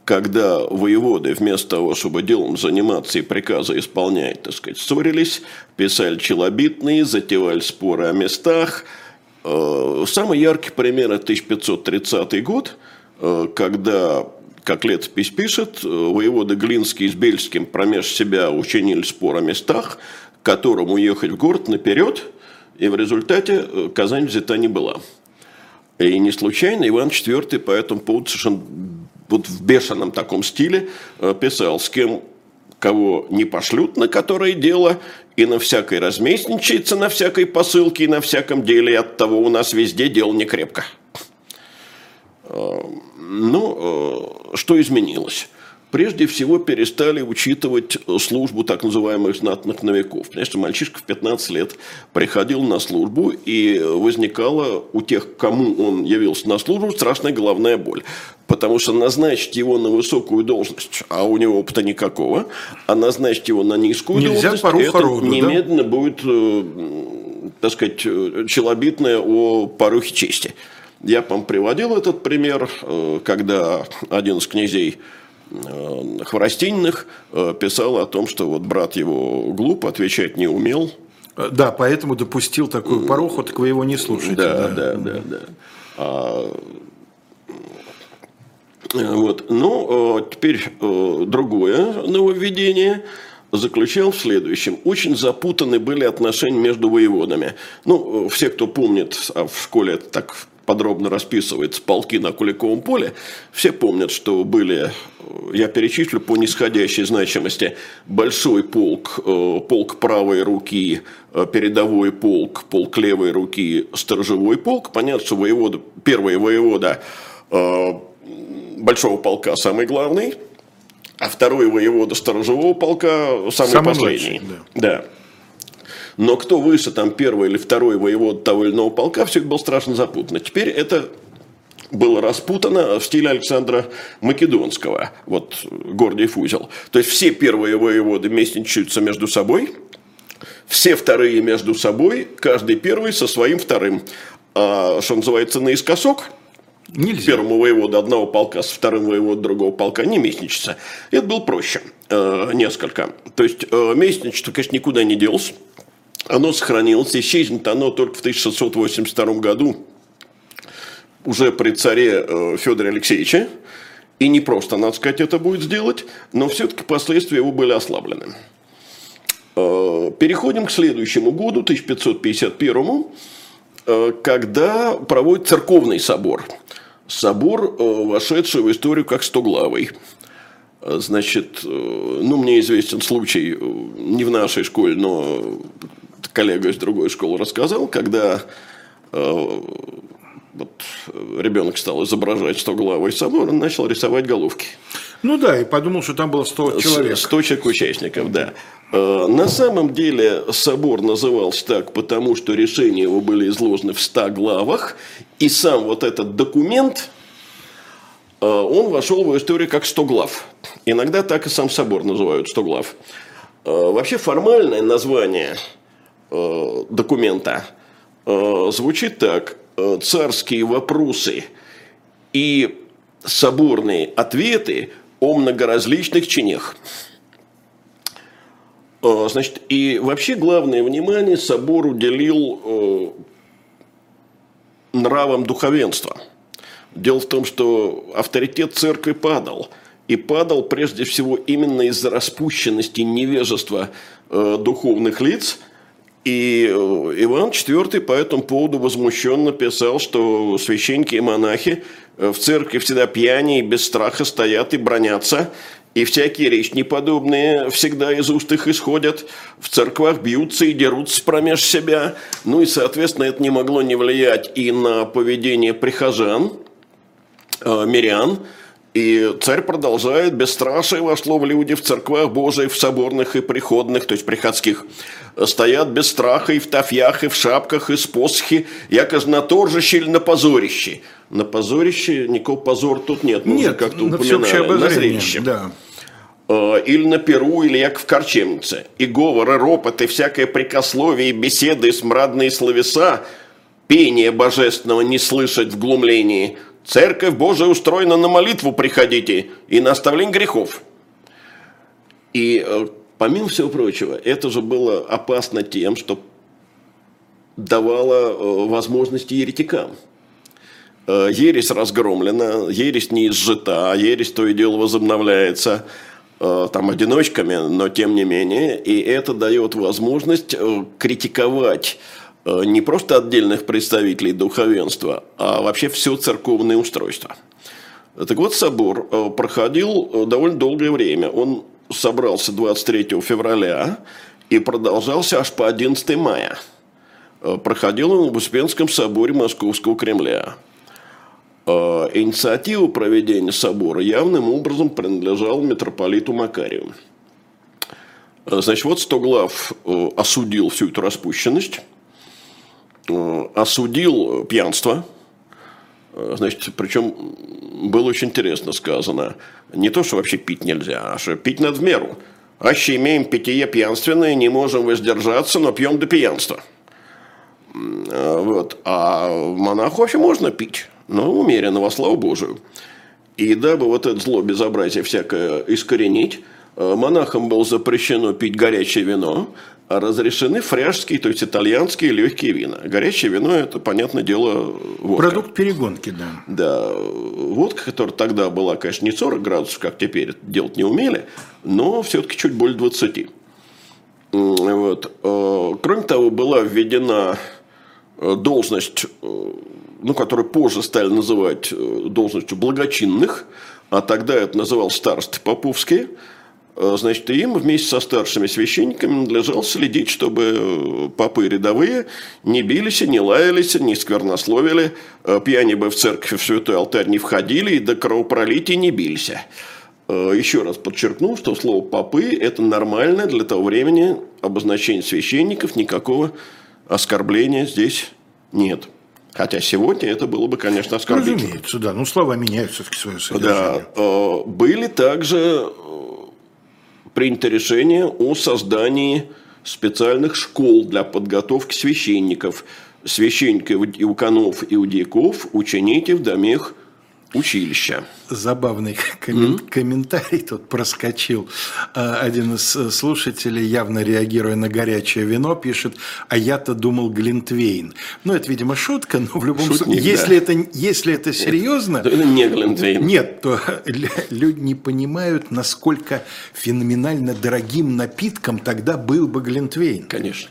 когда воеводы вместо того, чтобы делом заниматься и приказы исполнять, так сказать, ссорились, писали челобитные, затевали споры о местах. Э, самый яркий пример – это 1530 год, когда как летопись пишет, воеводы Глинский с Бельским промеж себя учинили спор о местах, которому ехать в город наперед – и в результате э, Казань взята не была. И не случайно Иван IV по этому поводу совершенно вот в бешеном таком стиле э, писал, с кем кого не пошлют, на которое дело, и на всякой разместничается, на всякой посылке, и на всяком деле, и от того у нас везде дело не крепко. Э, ну, что изменилось? Прежде всего перестали учитывать службу так называемых знатных новиков. Потому что мальчишка в 15 лет приходил на службу, и возникала у тех, кому он явился на службу, страшная головная боль. Потому что назначить его на высокую должность, а у него опыта никакого, а назначить его на низкую Нельзя должность, это роду, немедленно да? будет, э, так сказать, челобитное о порухе чести. Я, по приводил этот пример, э, когда один из князей Э, Хворостининых э, писал о том, что вот брат его глуп, отвечать не умел. Э, да, поэтому допустил такую пороху, так вы его не слушаете. Да, да, да, да. да. А, вот. Ну, теперь другое нововведение заключал в следующем. Очень запутаны были отношения между воеводами. Ну, все, кто помнит, а в школе это так подробно расписывается полки на Куликовом поле, все помнят, что были, я перечислю по нисходящей значимости, большой полк, э, полк правой руки, э, передовой полк, полк левой руки, сторожевой полк. Понятно, что воевода, первый воевода э, большого полка самый главный, а второй воевода сторожевого полка самый, самый последний. Младший, да. да. Но кто выше, там, первый или второй воевод того или иного полка, все это было страшно запутано. Теперь это было распутано в стиле Александра Македонского, вот Гордиев узел. То есть все первые воеводы местничаются между собой, все вторые между собой, каждый первый со своим вторым. А, что называется, наискосок, Нельзя. первому воеводу одного полка с вторым воеводом другого полка не местничаться. Это было проще э, несколько. То есть э, местничество, конечно, никуда не делось. Оно сохранилось. Исчезнет оно только в 1682 году уже при царе э, Федоре Алексеевиче, и не просто, надо сказать, это будет сделать, но все-таки последствия его были ослаблены. Э, переходим к следующему году, 1551, э, когда проводит церковный собор. Собор, вошедший в историю как стоглавый. Значит, ну, мне известен случай, не в нашей школе, но коллега из другой школы рассказал, когда вот э, ребенок стал изображать 100 главой собор, он начал рисовать головки. Ну да, и подумал, что там было 100 человек. 100 человек участников, да. Э, на самом деле собор назывался так, потому что решения его были изложены в 100 главах, и сам вот этот документ, э, он вошел в историю как 100 глав. Иногда так и сам собор называют 100 глав. Вообще формальное название документа звучит так Э, царские вопросы и соборные ответы о многоразличных чинах. Э, значит, и вообще главное внимание собор уделил э, нравам духовенства. Дело в том, что авторитет церкви падал. И падал прежде всего именно из-за распущенности невежества духовных лиц – и э, Иван IV по этому поводу возмущенно писал, что священники и монахи э, в церкви всегда пьяни и без страха стоят и бронятся, и всякие речь неподобные всегда из уст их исходят, в церквах бьются и дерутся промеж себя. Ну и, соответственно, это не могло не влиять и на поведение прихожан, э, мирян, и царь продолжает, бесстрашие вошло в люди в церквах Божиих, в соборных и приходных, то есть приходских, стоят без страха и в тафьях, и в шапках, и с посохи, яко на торжище или на позорище. На позорище никакого позора тут нет, мы нет, как-то на упоминали, на зрелище. Да. А, или на перу, или як в корчемнице. И говоры, ропот, и всякое прикословие, беседы, смрадные словеса, пение божественного не слышать в глумлении – Церковь Божия устроена на молитву приходите и на оставление грехов. И э, помимо всего прочего, это же было опасно тем, что давало э, возможности еретикам. Э, ересь разгромлена, ересь не изжита, ересь то и дело возобновляется там одиночками, но тем не менее, и это дает возможность критиковать не просто отдельных представителей духовенства, а вообще все церковное устройство. Так вот, собор э, проходил э, довольно долгое время. Он собрался 23 февраля и продолжался аж по 11 мая. Проходил он в Успенском соборе Московского Кремля. Инициатива проведения собора явным образом принадлежала митрополиту Макарию. Значит, вот Стоглав осудил всю эту распущенность – Э, осудил пьянство, э, Значит, причем было очень интересно сказано. Не то, что вообще пить нельзя, а что пить надо меру. Аще имеем питье пьянственное, не можем воздержаться, но пьем до пьянства. Э, вот. А монаху вообще можно пить, но умеренно, во славу Божию. И дабы вот это зло, безобразие всякое искоренить, монахам было запрещено пить горячее вино, разрешены фряжские, то есть итальянские легкие вина. Горячее вино – это, понятное дело, водка. Продукт перегонки, да. Да. Водка, которая тогда была, конечно, не 40 градусов, как теперь, делать не умели, но все-таки чуть более 20. Вот. Э, кроме того, была введена э, должность, э, ну, которую позже стали называть должностью благочинных, а тогда это называл старосты поповские – значит, им вместе со старшими священниками надлежало следить, чтобы э, попы рядовые не бились, не лаялись, не сквернословили, э, пьяни бы в церковь в святой алтарь не входили и до кровопролития не бились. Э, еще раз подчеркну, что слово «попы» – это нормальное для того времени обозначение священников, никакого оскорбления здесь нет. Хотя сегодня это было бы, конечно, оскорбление. Разумеется, да. Ну, слова меняют все-таки свое содержание. Да. Э, были также э, принято решение о создании специальных школ для подготовки священников. Священников, иуканов, иудейков учените в домах училища. Забавный коммен- mm-hmm. комментарий тут проскочил. А, один из э, слушателей, явно реагируя на горячее вино, пишет, а я-то думал Глинтвейн. Ну, это, видимо, шутка, но в любом случае, если, да. это, если это серьезно... То это не Глинтвейн. Нет, то люди не понимают, насколько феноменально дорогим напитком тогда был бы Глинтвейн. Конечно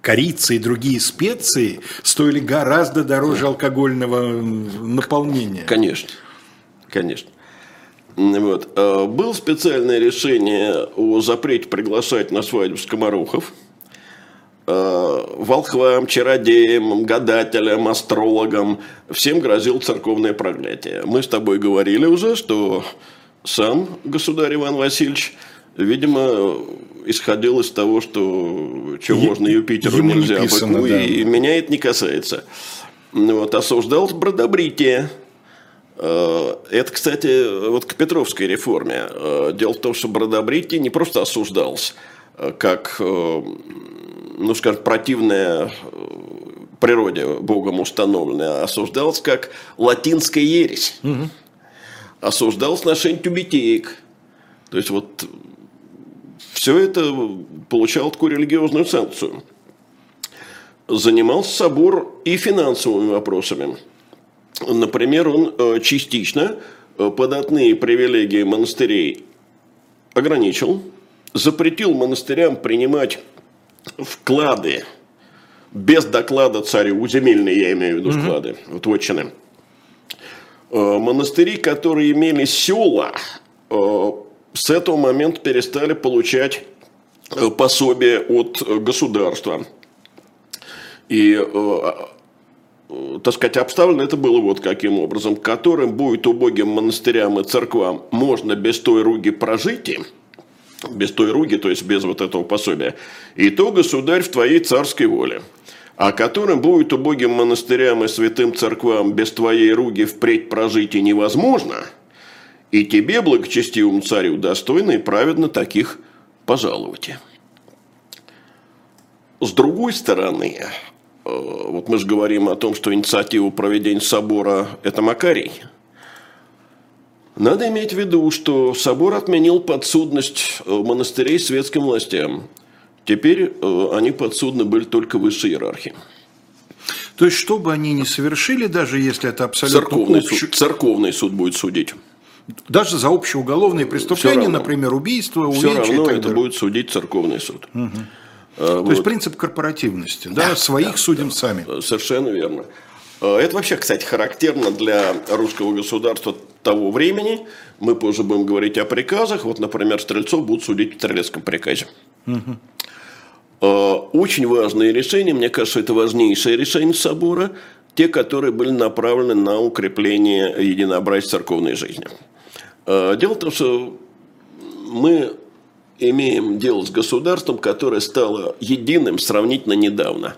корица и другие специи стоили гораздо дороже алкогольного наполнения. Конечно, конечно. Вот. А, было специальное решение о запрете приглашать на свадьбу скоморохов. А, волхвам, чародеям, гадателям, астрологам всем грозил церковное проклятие. Мы с тобой говорили уже, что сам государь Иван Васильевич – видимо, исходил из того, что чего можно Юпитеру нельзя, написано, быку, да. и меня это не касается. Вот, осуждал бродобритие. Э, это, кстати, вот к Петровской реформе. Э, дело в том, что бродобритие не просто осуждалось, э, как, ну, скажем, противная природе Богом установленное, а осуждалось как латинская ересь. Угу. Осуждалось ношение тюбетеек. То есть, вот все это получало такую религиозную санкцию. Занимался собор и финансовыми вопросами. Например, он э, частично э, податные привилегии монастырей ограничил, запретил монастырям принимать вклады без доклада царю, земельные, я имею в виду вклады, mm-hmm. вот вотчины. Э, монастыри, которые имели села, с этого момента перестали получать э, пособие от э, государства. И, э, так сказать, обставлено это было вот каким образом. Которым будет убогим монастырям и церквам можно без той руги прожить, без той руги, то есть без вот этого пособия, и то государь в твоей царской воле. А которым будет убогим монастырям и святым церквам без твоей руги впредь прожить и невозможно – и тебе, благочестивому царю, достойно и праведно таких пожаловать. С другой стороны, э, вот мы же говорим о том, что инициативу проведения собора – это Макарий. Надо иметь в виду, что собор отменил подсудность э, монастырей светским властям. Теперь э, они подсудны были только высшей иерархии. То есть, что бы они ни совершили, даже если это абсолютно... Церковный, общ... суд, церковный суд будет судить. Даже за общеуголовные преступления, например, убийство, Все равно это будет судить церковный суд. Угу. А, То вот. есть принцип корпоративности, да, да своих да, судим да, сами. Совершенно верно. А, это вообще, кстати, характерно для русского государства того времени. Мы позже будем говорить о приказах. Вот, например, стрельцов будут судить в стрелецком приказе. Угу. Очень важные решения, мне кажется, это важнейшее решение собора, те, которые были направлены на укрепление единообразия церковной жизни. Э, дело в том, что мы имеем дело с государством, которое стало единым сравнительно недавно.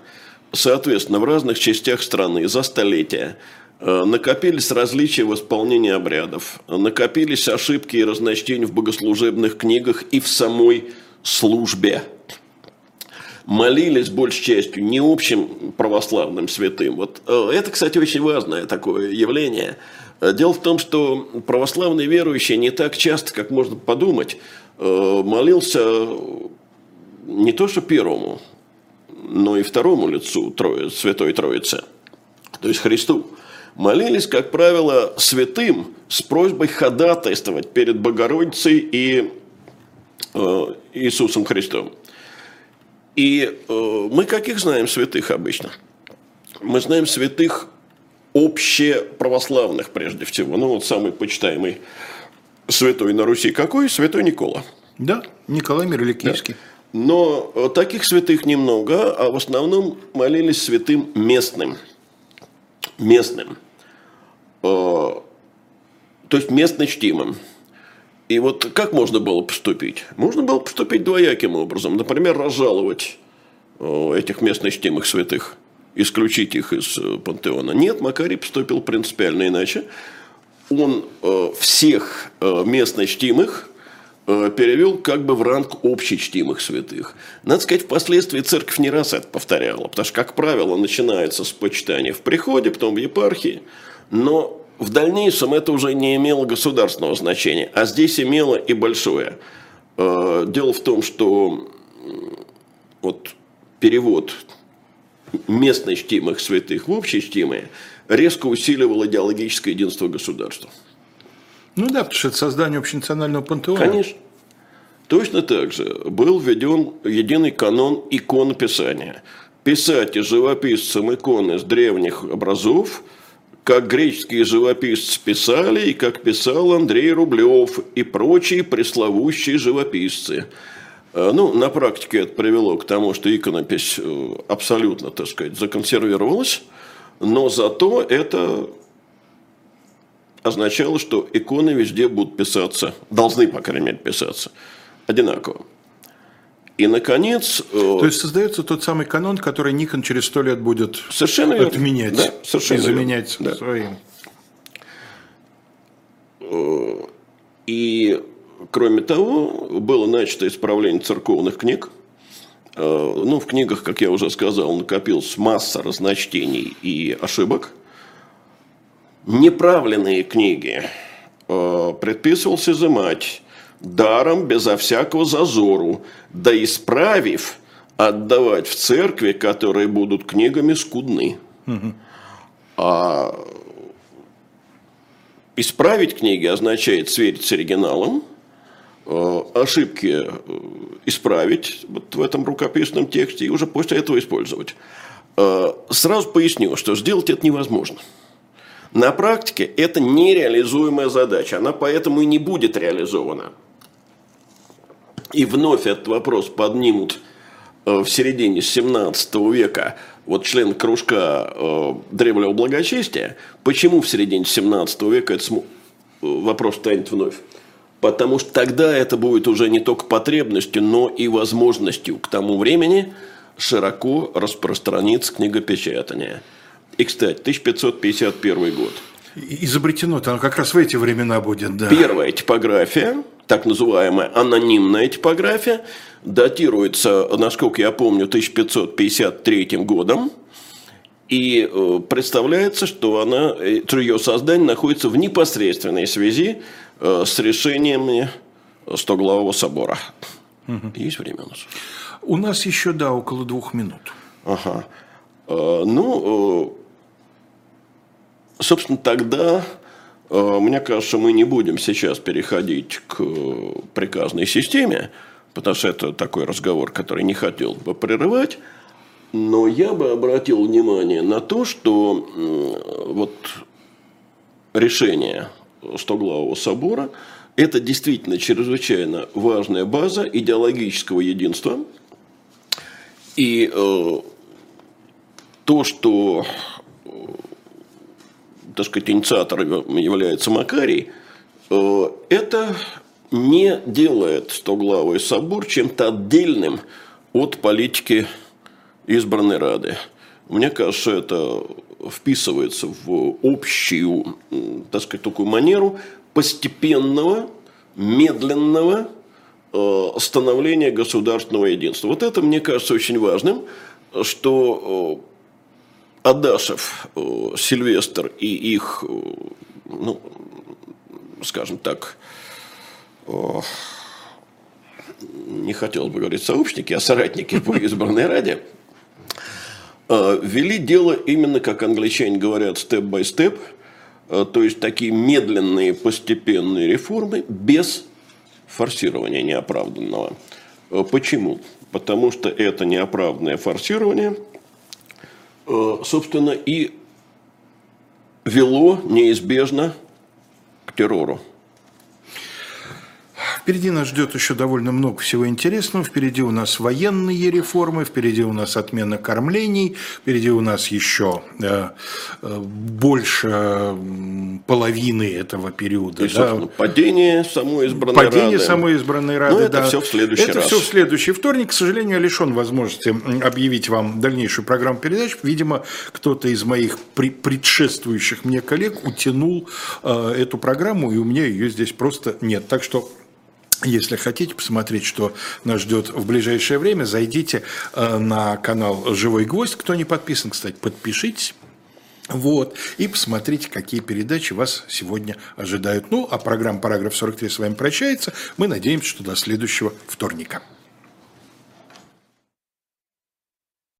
Соответственно, в разных частях страны за столетия э, накопились различия в исполнении обрядов, накопились ошибки и разночтения в богослужебных книгах и в самой службе. Молились большей частью не общим православным святым. Вот э, это, кстати, очень важное такое явление – дело в том, что православный верующий не так часто, как можно подумать, э, молился не то что первому, но и второму лицу Святой Троицы, то есть Христу. Молились, как правило, святым с просьбой ходатайствовать перед Богородицей и э, Иисусом Христом. И мы каких знаем святых обычно? Мы знаем святых общеправославных прежде всего. Ну, вот самый почитаемый святой на Руси какой? Святой Никола. Да, Николай Мирликийский. Да. Но э, таких святых немного, а в основном молились святым местным. Местным. Э, то есть местно чтимым. И вот как можно было поступить? Можно было поступить двояким образом. Например, разжаловать э, этих местно чтимых святых, исключить их из э, пантеона. Нет, Макарий поступил принципиально иначе. Он э, всех местно чтимых перевел как бы в ранг общечтимых святых. Надо сказать, впоследствии церковь не раз это повторяла, потому что, как правило, начинается с почитания в приходе, потом в епархии, но в дальнейшем это уже не имело государственного значения, а здесь имело и большое. Э, дело в том, что вот перевод местно чтимых святых в общечтимые резко усиливал идеологическое единство государства. Ну да, потому что это создание общенационального пантеона. Конечно. Точно так же был введен единый канон иконописания. Писать и живописцам иконы с древних образов – как греческие живописцы писали, и как писал Андрей Рублев и прочие пресловущие живописцы. Э, ну, на практике это привело к тому, что иконопись э, абсолютно, так сказать, законсервировалась, но зато это означало, что иконы везде будут писаться, должны, по крайней мере, писаться одинаково. И, наконец... Э, То есть создается тот самый канон, который Никон через сто лет будет совершенно отменять да, совершенно и заменять да. своим. И, кроме того, было начато исправление церковных книг. Э, ну, в книгах, как я уже сказал, накопилась масса разночтений и ошибок. Неправленные книги предписывалось изымать даром, безо всякого зазору, да исправив, отдавать в церкви, которые будут книгами скудны. Угу. А исправить книги означает сверить с оригиналом, э, ошибки э, исправить вот в этом рукописном тексте и уже после этого использовать. Э, сразу поясню, что сделать это невозможно. На практике это нереализуемая задача, она поэтому и не будет реализована и вновь этот вопрос поднимут э, в середине 17 века вот член кружка э, древнего благочестия, почему в середине 17 века этот э, вопрос станет вновь? Потому что тогда это будет уже не только потребностью, но и возможностью к тому времени широко распространиться книгопечатание. И, кстати, 1551 год. Изобретено-то как раз в эти времена будет, да. Первая типография – так называемая анонимная типография, датируется, насколько я помню, 1553 годом. И э, представляется, что она, э, ее создание находится в непосредственной связи с решениями Стоглавого собора. Угу. Есть время у нас? У нас еще, да, около двух минут. Ага. Ну, собственно, тогда Э, мне кажется, мы не будем сейчас переходить к приказной системе, потому что это такой разговор, который не хотел бы прерывать. Но я бы обратил внимание на то, что вот решение Стоглавого собора – это действительно чрезвычайно важная база идеологического единства. И э, то, что так сказать, инициатором является Макарий, э, это не делает Стоглавый собор чем-то отдельным от политики избранной Рады. Мне кажется, это вписывается в общую, так сказать, такую манеру постепенного, медленного э, становления государственного единства. Вот это, мне кажется, очень важным, что э, Адашев, э, Сильвестр и их, ну, скажем так, не хотелось бы говорить сообщники, а соратники по избранной раде, вели дело именно, как англичане говорят, степ-бай-степ, то есть такие медленные постепенные реформы без форсирования неоправданного. Почему? Потому что это неоправданное форсирование – Э, собственно, и вело неизбежно к террору. Впереди нас ждет еще довольно много всего интересного. Впереди у нас военные реформы, впереди у нас отмена кормлений, впереди у нас еще э, э, больше половины этого периода. И, да. падение самой избранной падение Рады. самой избранной Рады, Но это да. все в следующий это раз. все в следующий вторник. К сожалению, я лишен возможности объявить вам дальнейшую программу передач. Видимо, кто-то из моих предшествующих мне коллег утянул э, эту программу, и у меня ее здесь просто нет. Так что если хотите посмотреть, что нас ждет в ближайшее время, зайдите э, на канал «Живой гвоздь». Кто не подписан, кстати, подпишитесь. Вот, и посмотрите, какие передачи вас сегодня ожидают. Ну, а программа «Параграф 43» с вами прощается. Мы надеемся, что до следующего вторника.